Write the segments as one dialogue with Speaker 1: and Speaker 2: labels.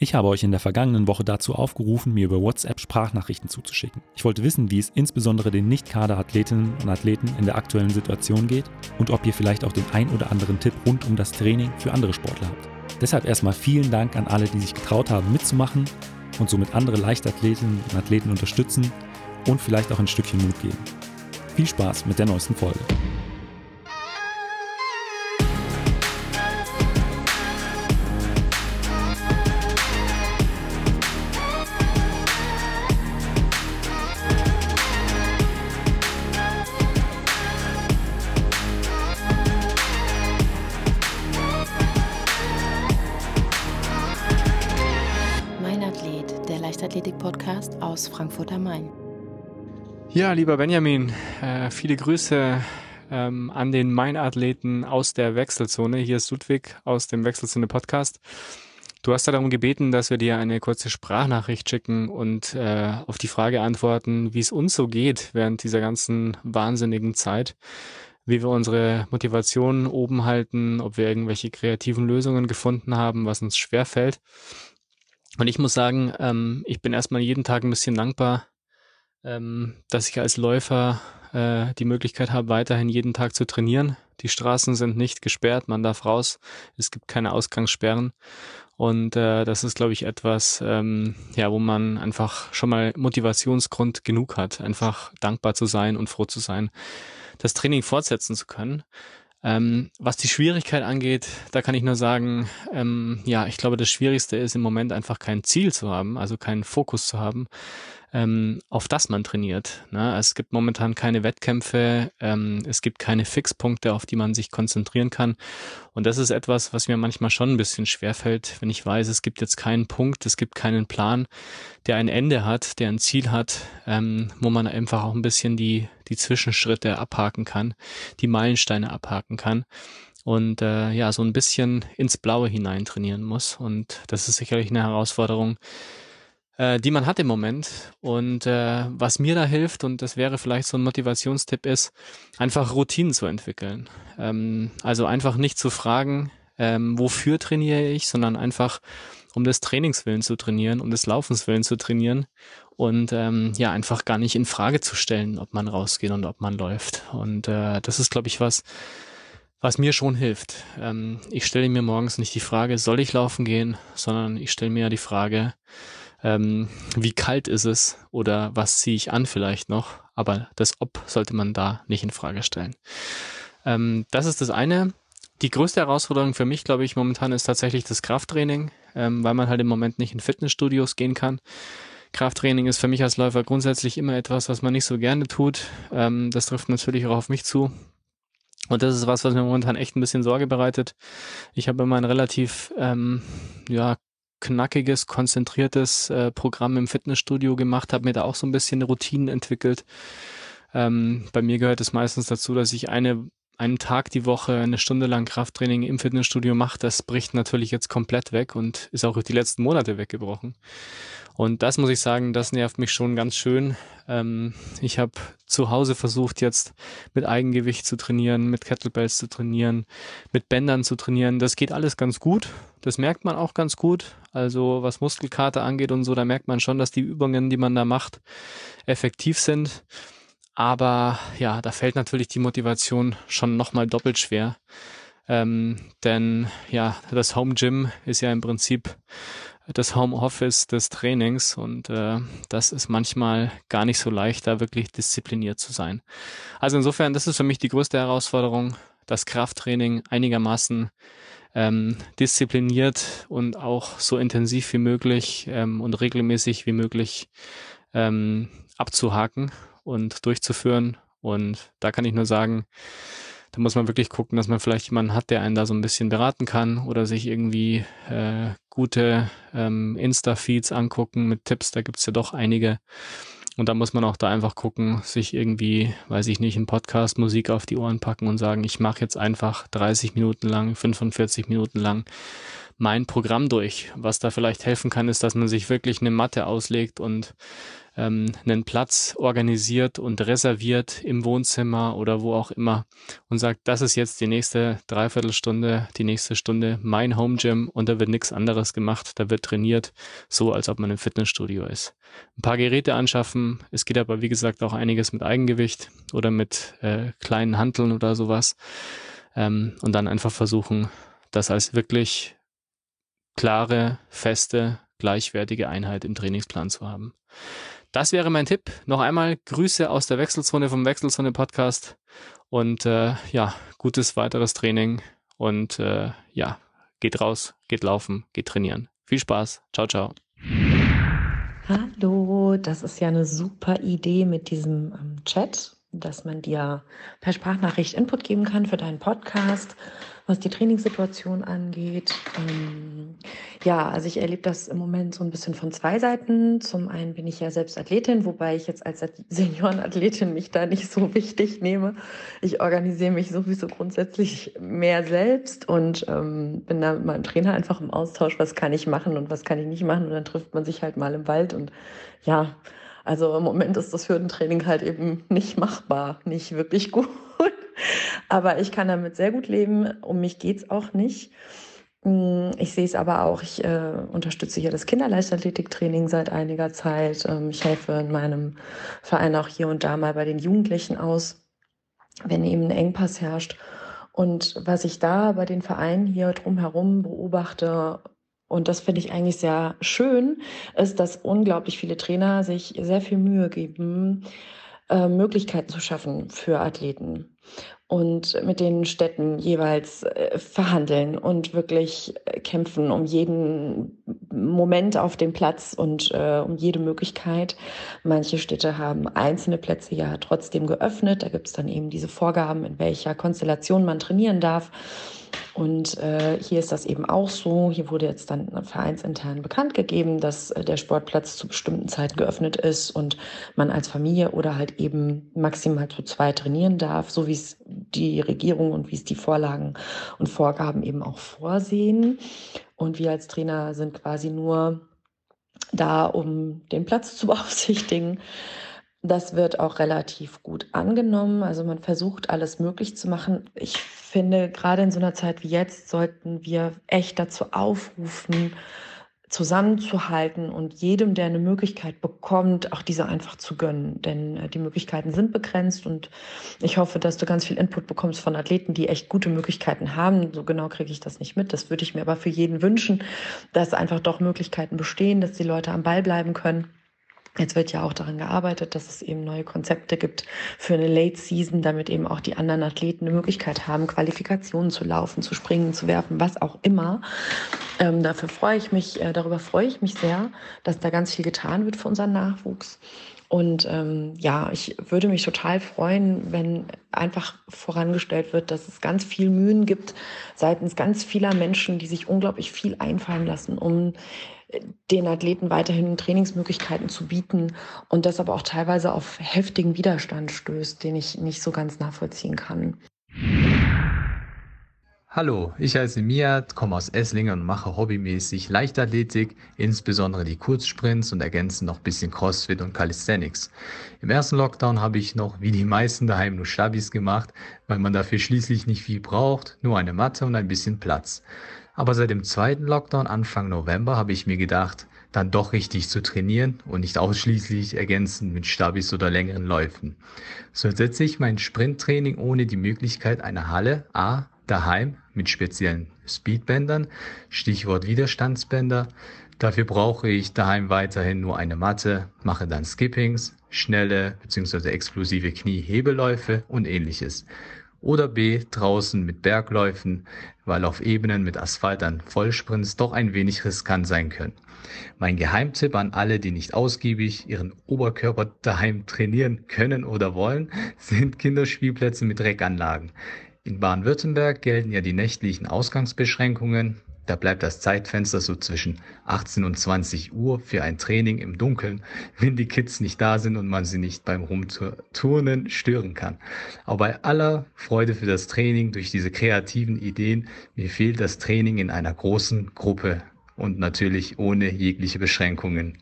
Speaker 1: Ich habe euch in der vergangenen Woche dazu aufgerufen, mir über WhatsApp Sprachnachrichten zuzuschicken. Ich wollte wissen, wie es insbesondere den Nicht-Kader-Athletinnen und Athleten in der aktuellen Situation geht und ob ihr vielleicht auch den ein oder anderen Tipp rund um das Training für andere Sportler habt. Deshalb erstmal vielen Dank an alle, die sich getraut haben mitzumachen und somit andere Leichtathletinnen und Athleten unterstützen und vielleicht auch ein Stückchen Mut geben. Viel Spaß mit der neuesten Folge.
Speaker 2: Leichtathletik-Podcast aus Frankfurt am Main.
Speaker 3: Ja, lieber Benjamin, äh, viele Grüße ähm, an den Main-Athleten aus der Wechselzone. Hier ist Ludwig aus dem Wechselzone-Podcast. Du hast darum gebeten, dass wir dir eine kurze Sprachnachricht schicken und äh, auf die Frage antworten, wie es uns so geht während dieser ganzen wahnsinnigen Zeit, wie wir unsere Motivation oben halten, ob wir irgendwelche kreativen Lösungen gefunden haben, was uns schwer fällt. Und ich muss sagen, ähm, ich bin erstmal jeden Tag ein bisschen dankbar, ähm, dass ich als Läufer äh, die Möglichkeit habe, weiterhin jeden Tag zu trainieren. Die Straßen sind nicht gesperrt, man darf raus, es gibt keine Ausgangssperren. Und äh, das ist, glaube ich, etwas, ähm, ja, wo man einfach schon mal Motivationsgrund genug hat, einfach dankbar zu sein und froh zu sein, das Training fortsetzen zu können. Ähm, was die Schwierigkeit angeht, da kann ich nur sagen, ähm, ja, ich glaube, das Schwierigste ist im Moment einfach kein Ziel zu haben, also keinen Fokus zu haben, ähm, auf das man trainiert. Ne? Es gibt momentan keine Wettkämpfe, ähm, es gibt keine Fixpunkte, auf die man sich konzentrieren kann. Und das ist etwas, was mir manchmal schon ein bisschen schwerfällt, wenn ich weiß, es gibt jetzt keinen Punkt, es gibt keinen Plan, der ein Ende hat, der ein Ziel hat, ähm, wo man einfach auch ein bisschen die, die Zwischenschritte abhaken kann, die Meilensteine abhaken kann und äh, ja, so ein bisschen ins Blaue hinein trainieren muss. Und das ist sicherlich eine Herausforderung, äh, die man hat im Moment. Und äh, was mir da hilft, und das wäre vielleicht so ein Motivationstipp, ist, einfach Routinen zu entwickeln. Ähm, also einfach nicht zu fragen, ähm, wofür trainiere ich, sondern einfach um des Trainingswillen zu trainieren, um des Laufenswillen zu trainieren und ähm, ja, einfach gar nicht in Frage zu stellen, ob man rausgeht und ob man läuft. Und äh, das ist, glaube ich, was, was mir schon hilft. Ähm, ich stelle mir morgens nicht die Frage, soll ich laufen gehen, sondern ich stelle mir die Frage, ähm, wie kalt ist es oder was ziehe ich an vielleicht noch, aber das Ob sollte man da nicht in Frage stellen. Ähm, das ist das eine. Die größte Herausforderung für mich, glaube ich, momentan ist tatsächlich das Krafttraining, ähm, weil man halt im Moment nicht in Fitnessstudios gehen kann. Krafttraining ist für mich als Läufer grundsätzlich immer etwas, was man nicht so gerne tut. Ähm, das trifft natürlich auch auf mich zu. Und das ist was, was mir momentan echt ein bisschen Sorge bereitet. Ich habe immer ein relativ ähm, ja, knackiges, konzentriertes äh, Programm im Fitnessstudio gemacht, habe mir da auch so ein bisschen Routinen entwickelt. Ähm, bei mir gehört es meistens dazu, dass ich eine einen Tag die Woche eine Stunde lang Krafttraining im Fitnessstudio mache, das bricht natürlich jetzt komplett weg und ist auch die letzten Monate weggebrochen. Und das muss ich sagen, das nervt mich schon ganz schön. Ähm, ich habe zu Hause versucht, jetzt mit Eigengewicht zu trainieren, mit Kettlebells zu trainieren, mit Bändern zu trainieren. Das geht alles ganz gut. Das merkt man auch ganz gut. Also was Muskelkater angeht und so, da merkt man schon, dass die Übungen, die man da macht, effektiv sind. Aber ja, da fällt natürlich die Motivation schon nochmal doppelt schwer. Ähm, denn ja, das Home Gym ist ja im Prinzip das Home Office des Trainings und äh, das ist manchmal gar nicht so leicht, da wirklich diszipliniert zu sein. Also insofern, das ist für mich die größte Herausforderung, das Krafttraining einigermaßen ähm, diszipliniert und auch so intensiv wie möglich ähm, und regelmäßig wie möglich ähm, abzuhaken und durchzuführen. Und da kann ich nur sagen, da muss man wirklich gucken, dass man vielleicht jemanden hat, der einen da so ein bisschen beraten kann oder sich irgendwie äh, gute ähm, Insta-Feeds angucken mit Tipps. Da gibt's ja doch einige. Und da muss man auch da einfach gucken, sich irgendwie, weiß ich nicht, einen Podcast Musik auf die Ohren packen und sagen, ich mache jetzt einfach 30 Minuten lang, 45 Minuten lang mein Programm durch. Was da vielleicht helfen kann, ist, dass man sich wirklich eine Matte auslegt und ähm, einen Platz organisiert und reserviert im Wohnzimmer oder wo auch immer und sagt, das ist jetzt die nächste Dreiviertelstunde, die nächste Stunde mein Home Gym und da wird nichts anderes gemacht, da wird trainiert, so als ob man im Fitnessstudio ist. Ein paar Geräte anschaffen, es geht aber wie gesagt auch einiges mit Eigengewicht oder mit äh, kleinen Hanteln oder sowas ähm, und dann einfach versuchen, das als wirklich klare, feste, gleichwertige Einheit im Trainingsplan zu haben. Das wäre mein Tipp. Noch einmal Grüße aus der Wechselzone vom Wechselzone Podcast und äh, ja, gutes weiteres Training und äh, ja, geht raus, geht laufen, geht trainieren. Viel Spaß. Ciao, ciao.
Speaker 4: Hallo, das ist ja eine super Idee mit diesem ähm, Chat, dass man dir per Sprachnachricht Input geben kann für deinen Podcast was die Trainingssituation angeht. Ähm, ja, also ich erlebe das im Moment so ein bisschen von zwei Seiten. Zum einen bin ich ja selbst Athletin, wobei ich jetzt als Seniorenathletin mich da nicht so wichtig nehme. Ich organisiere mich sowieso grundsätzlich mehr selbst und ähm, bin da mit meinem Trainer einfach im Austausch, was kann ich machen und was kann ich nicht machen. Und dann trifft man sich halt mal im Wald und ja, also im Moment ist das Hürdentraining halt eben nicht machbar, nicht wirklich gut. Aber ich kann damit sehr gut leben. Um mich geht's auch nicht. Mm, ich sehe es aber auch, ich äh, unterstütze hier das Kinderleichtathletiktraining seit einiger Zeit. Ähm, ich helfe in meinem Verein auch hier und da mal bei den Jugendlichen aus, wenn eben ein Engpass herrscht. Und was ich da bei den Vereinen hier drumherum beobachte, und das finde ich eigentlich sehr schön, ist, dass unglaublich viele Trainer sich sehr viel Mühe geben, äh, Möglichkeiten zu schaffen für Athleten und mit den Städten jeweils äh, verhandeln und wirklich äh, kämpfen um jeden Moment auf dem Platz und äh, um jede Möglichkeit. Manche Städte haben einzelne Plätze ja trotzdem geöffnet. Da gibt es dann eben diese Vorgaben, in welcher Konstellation man trainieren darf. Und äh, hier ist das eben auch so. Hier wurde jetzt dann vereinsintern bekannt gegeben, dass äh, der Sportplatz zu bestimmten Zeiten geöffnet ist und man als Familie oder halt eben maximal zu zwei trainieren darf, so wie es die Regierung und wie es die Vorlagen und Vorgaben eben auch vorsehen. Und wir als Trainer sind quasi nur da, um den Platz zu beaufsichtigen. Das wird auch relativ gut angenommen. Also man versucht alles möglich zu machen. Ich finde, gerade in so einer Zeit wie jetzt sollten wir echt dazu aufrufen, zusammenzuhalten und jedem, der eine Möglichkeit bekommt, auch diese einfach zu gönnen. Denn äh, die Möglichkeiten sind begrenzt und ich hoffe, dass du ganz viel Input bekommst von Athleten, die echt gute Möglichkeiten haben. So genau kriege ich das nicht mit. Das würde ich mir aber für jeden wünschen, dass einfach doch Möglichkeiten bestehen, dass die Leute am Ball bleiben können. Jetzt wird ja auch daran gearbeitet, dass es eben neue Konzepte gibt für eine Late Season, damit eben auch die anderen Athleten eine Möglichkeit haben, Qualifikationen zu laufen, zu springen, zu werfen, was auch immer. Ähm, dafür freue ich mich, äh, darüber freue ich mich sehr, dass da ganz viel getan wird für unseren Nachwuchs. Und ähm, ja, ich würde mich total freuen, wenn einfach vorangestellt wird, dass es ganz viel Mühen gibt seitens ganz vieler Menschen, die sich unglaublich viel einfallen lassen, um den Athleten weiterhin Trainingsmöglichkeiten zu bieten und das aber auch teilweise auf heftigen Widerstand stößt, den ich nicht so ganz nachvollziehen kann.
Speaker 5: Hallo, ich heiße Miat, komme aus Esslingen und mache hobbymäßig Leichtathletik, insbesondere die Kurzsprints und ergänze noch ein bisschen Crossfit und Calisthenics. Im ersten Lockdown habe ich noch wie die meisten daheim nur Stabis gemacht, weil man dafür schließlich nicht viel braucht, nur eine Matte und ein bisschen Platz. Aber seit dem zweiten Lockdown Anfang November habe ich mir gedacht, dann doch richtig zu trainieren und nicht ausschließlich ergänzend mit Stabis oder längeren Läufen. So ersetze ich mein Sprinttraining ohne die Möglichkeit einer Halle A daheim mit speziellen Speedbändern, Stichwort Widerstandsbänder. Dafür brauche ich daheim weiterhin nur eine Matte, mache dann Skippings, schnelle bzw. explosive Kniehebeläufe und ähnliches oder B draußen mit Bergläufen, weil auf Ebenen mit Asphalt dann Vollsprints doch ein wenig riskant sein können. Mein Geheimtipp an alle, die nicht ausgiebig ihren Oberkörper daheim trainieren können oder wollen, sind Kinderspielplätze mit Reckanlagen. In Baden-Württemberg gelten ja die nächtlichen Ausgangsbeschränkungen. Da bleibt das Zeitfenster so zwischen 18 und 20 Uhr für ein Training im Dunkeln, wenn die Kids nicht da sind und man sie nicht beim Rumturnen stören kann. Aber bei aller Freude für das Training durch diese kreativen Ideen, mir fehlt das Training in einer großen Gruppe und natürlich ohne jegliche Beschränkungen.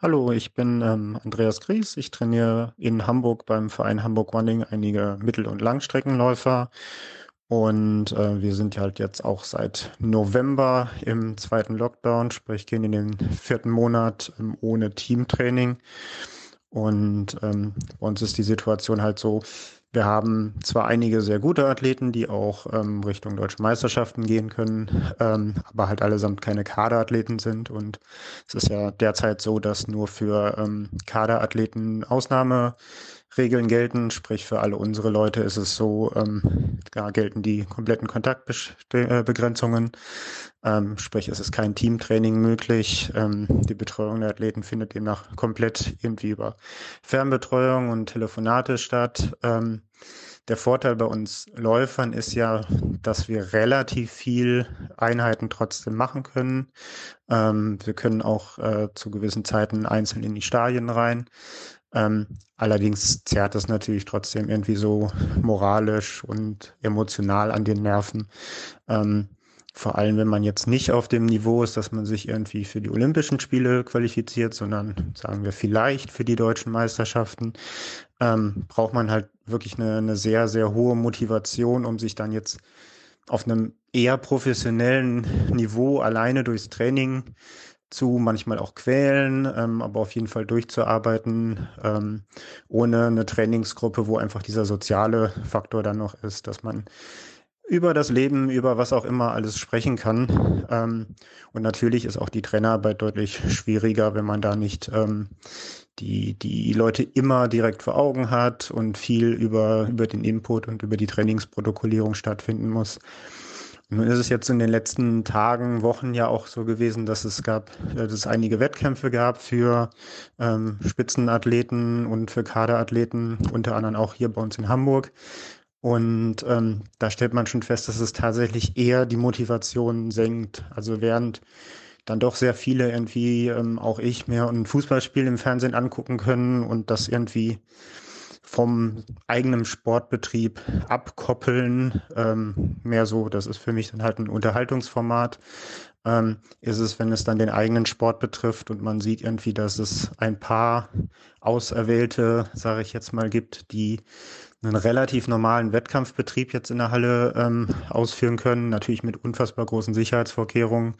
Speaker 6: Hallo, ich bin ähm, Andreas Gries. Ich trainiere in Hamburg beim Verein Hamburg Running einige Mittel- und Langstreckenläufer und äh, wir sind halt jetzt auch seit November im zweiten Lockdown, sprich gehen in den vierten Monat ähm, ohne Teamtraining. Und ähm, bei uns ist die Situation halt so, wir haben zwar einige sehr gute Athleten, die auch ähm, Richtung deutsche Meisterschaften gehen können, ähm, aber halt allesamt keine Kaderathleten sind. Und es ist ja derzeit so, dass nur für ähm, Kaderathleten Ausnahme Regeln gelten, sprich für alle unsere Leute ist es so, ähm, da gelten die kompletten Kontaktbegrenzungen, ähm, sprich es ist kein Teamtraining möglich. Ähm, die Betreuung der Athleten findet demnach komplett irgendwie über Fernbetreuung und Telefonate statt. Ähm, der Vorteil bei uns Läufern ist ja, dass wir relativ viel Einheiten trotzdem machen können. Ähm, wir können auch äh, zu gewissen Zeiten einzeln in die Stadien rein. Ähm, allerdings zerrt es natürlich trotzdem irgendwie so moralisch und emotional an den Nerven. Ähm, vor allem, wenn man jetzt nicht auf dem Niveau ist, dass man sich irgendwie für die Olympischen Spiele qualifiziert, sondern sagen wir vielleicht für die deutschen Meisterschaften, ähm, braucht man halt wirklich eine, eine sehr, sehr hohe Motivation, um sich dann jetzt auf einem eher professionellen Niveau alleine durchs Training zu, manchmal auch quälen, ähm, aber auf jeden Fall durchzuarbeiten, ähm, ohne eine Trainingsgruppe, wo einfach dieser soziale Faktor dann noch ist, dass man über das Leben, über was auch immer alles sprechen kann. Ähm, und natürlich ist auch die Trainerarbeit deutlich schwieriger, wenn man da nicht ähm, die, die Leute immer direkt vor Augen hat und viel über, über den Input und über die Trainingsprotokollierung stattfinden muss. Nun ist es jetzt in den letzten Tagen, Wochen ja auch so gewesen, dass es gab, äh, dass es einige Wettkämpfe gab für ähm, Spitzenathleten und für Kaderathleten, unter anderem auch hier bei uns in Hamburg. Und ähm, da stellt man schon fest, dass es tatsächlich eher die Motivation senkt. Also während dann doch sehr viele irgendwie, ähm, auch ich, mir ein Fußballspiel im Fernsehen angucken können und das irgendwie vom eigenen Sportbetrieb abkoppeln. Ähm, mehr so, das ist für mich dann halt ein Unterhaltungsformat. Ähm, ist es, wenn es dann den eigenen Sport betrifft und man sieht irgendwie, dass es ein paar Auserwählte, sage ich jetzt mal, gibt, die einen relativ normalen Wettkampfbetrieb jetzt in der Halle ähm, ausführen können, natürlich mit unfassbar großen Sicherheitsvorkehrungen,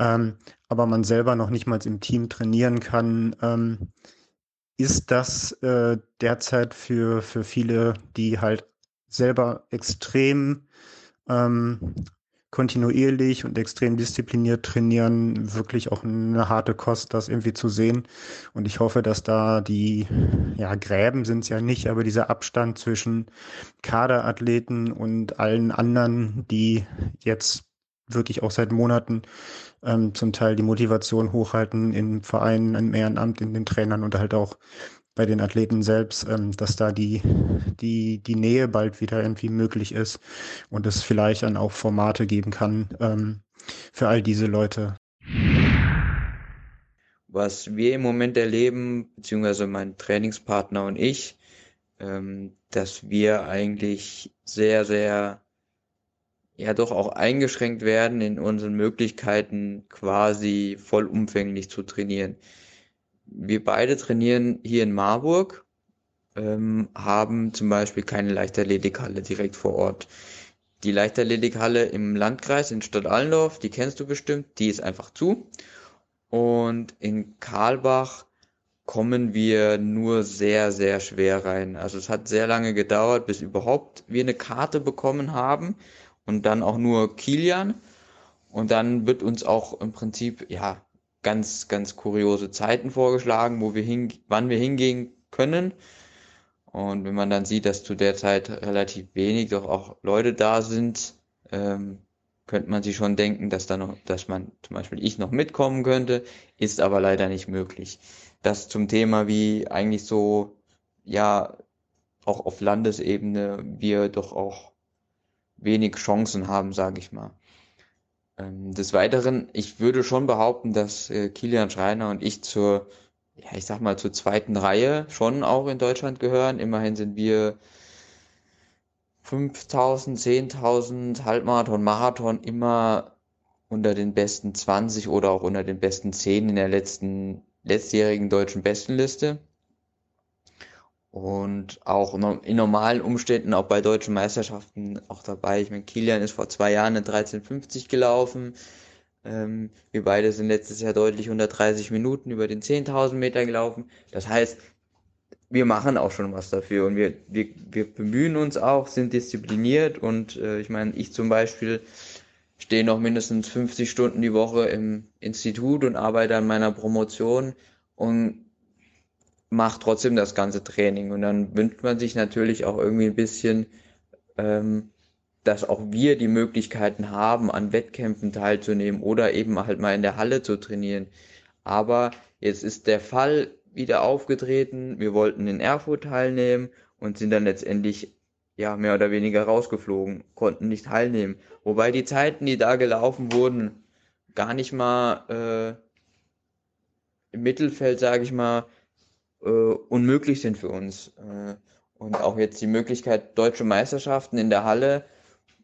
Speaker 6: ähm, aber man selber noch nicht mal im Team trainieren kann. Ist das äh, derzeit für, für viele, die halt selber extrem ähm, kontinuierlich und extrem diszipliniert trainieren, wirklich auch eine harte Kost, das irgendwie zu sehen. Und ich hoffe, dass da die, ja, Gräben sind es ja nicht, aber dieser Abstand zwischen Kaderathleten und allen anderen, die jetzt wirklich auch seit Monaten ähm, zum Teil die Motivation hochhalten in Vereinen, im Ehrenamt, in den Trainern und halt auch bei den Athleten selbst, ähm, dass da die, die, die Nähe bald wieder irgendwie möglich ist und es vielleicht dann auch Formate geben kann ähm, für all diese Leute.
Speaker 7: Was wir im Moment erleben, beziehungsweise mein Trainingspartner und ich, ähm, dass wir eigentlich sehr, sehr ja doch auch eingeschränkt werden in unseren Möglichkeiten quasi vollumfänglich zu trainieren. Wir beide trainieren hier in Marburg, ähm, haben zum Beispiel keine Leichtathletikhalle direkt vor Ort. Die Leichtathletikhalle im Landkreis in Stadt Allendorf, die kennst du bestimmt, die ist einfach zu. Und in Karlbach kommen wir nur sehr, sehr schwer rein. Also es hat sehr lange gedauert, bis überhaupt wir eine Karte bekommen haben und dann auch nur Kilian. Und dann wird uns auch im Prinzip, ja, ganz, ganz kuriose Zeiten vorgeschlagen, wo wir hin, wann wir hingehen können. Und wenn man dann sieht, dass zu der Zeit relativ wenig doch auch Leute da sind, ähm, könnte man sich schon denken, dass da noch, dass man zum Beispiel ich noch mitkommen könnte, ist aber leider nicht möglich. Das zum Thema, wie eigentlich so, ja, auch auf Landesebene wir doch auch wenig Chancen haben, sage ich mal. Ähm, des Weiteren, ich würde schon behaupten, dass äh, Kilian Schreiner und ich zur, ja, ich sag mal, zur zweiten Reihe schon auch in Deutschland gehören. Immerhin sind wir 5000, 10.000 Halbmarathon, Marathon immer unter den besten 20 oder auch unter den besten 10 in der letzten, letztjährigen deutschen Bestenliste. Und auch in normalen Umständen, auch bei deutschen Meisterschaften auch dabei. Ich meine, Kilian ist vor zwei Jahren in 1350 gelaufen. Ähm, wir beide sind letztes Jahr deutlich 130 Minuten über den 10.000 Meter gelaufen. Das heißt, wir machen auch schon was dafür und wir, wir, wir bemühen uns auch, sind diszipliniert und äh, ich meine, ich zum Beispiel stehe noch mindestens 50 Stunden die Woche im Institut und arbeite an meiner Promotion und macht trotzdem das ganze Training. Und dann wünscht man sich natürlich auch irgendwie ein bisschen, ähm, dass auch wir die Möglichkeiten haben, an Wettkämpfen teilzunehmen oder eben halt mal in der Halle zu trainieren. Aber jetzt ist der Fall wieder aufgetreten. Wir wollten in Erfurt teilnehmen und sind dann letztendlich ja mehr oder weniger rausgeflogen, konnten nicht teilnehmen. Wobei die Zeiten, die da gelaufen wurden, gar nicht mal äh, im Mittelfeld, sage ich mal, äh, unmöglich sind für uns. Äh, und auch jetzt die Möglichkeit, deutsche Meisterschaften in der Halle,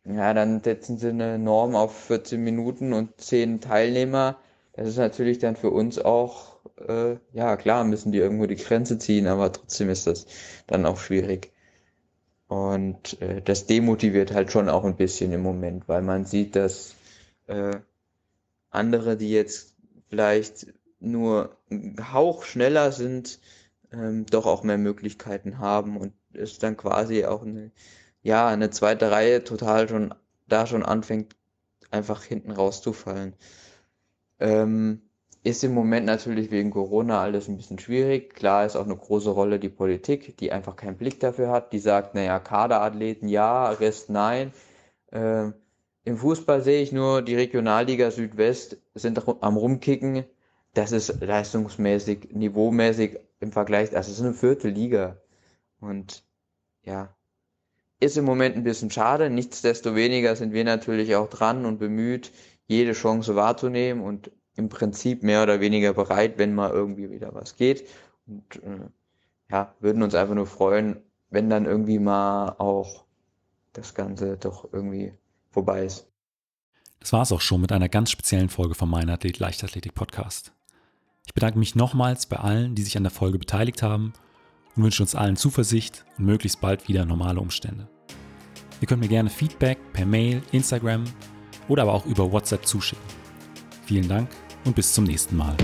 Speaker 7: ja, dann setzen sie eine Norm auf 14 Minuten und 10 Teilnehmer. Das ist natürlich dann für uns auch, äh, ja klar, müssen die irgendwo die Grenze ziehen, aber trotzdem ist das dann auch schwierig. Und äh, das demotiviert halt schon auch ein bisschen im Moment, weil man sieht, dass äh, andere, die jetzt vielleicht nur ein Hauch schneller sind, ähm, doch auch mehr Möglichkeiten haben und es dann quasi auch eine, ja, eine zweite Reihe total schon da schon anfängt, einfach hinten rauszufallen. Ähm, ist im Moment natürlich wegen Corona alles ein bisschen schwierig. Klar ist auch eine große Rolle die Politik, die einfach keinen Blick dafür hat, die sagt, naja, Kaderathleten ja, Rest nein. Ähm, Im Fußball sehe ich nur, die Regionalliga Südwest sind am Rumkicken. Das ist leistungsmäßig, niveaumäßig im Vergleich, also es ist eine Viertelliga. Und ja, ist im Moment ein bisschen schade. Nichtsdestoweniger sind wir natürlich auch dran und bemüht, jede Chance wahrzunehmen und im Prinzip mehr oder weniger bereit, wenn mal irgendwie wieder was geht. Und äh, ja, würden uns einfach nur freuen, wenn dann irgendwie mal auch das Ganze doch irgendwie vorbei ist.
Speaker 1: Das war es auch schon mit einer ganz speziellen Folge vom Mein Athlet Leichtathletik Podcast. Ich bedanke mich nochmals bei allen, die sich an der Folge beteiligt haben und wünsche uns allen Zuversicht und möglichst bald wieder normale Umstände. Ihr könnt mir gerne Feedback per Mail, Instagram oder aber auch über WhatsApp zuschicken. Vielen Dank und bis zum nächsten Mal.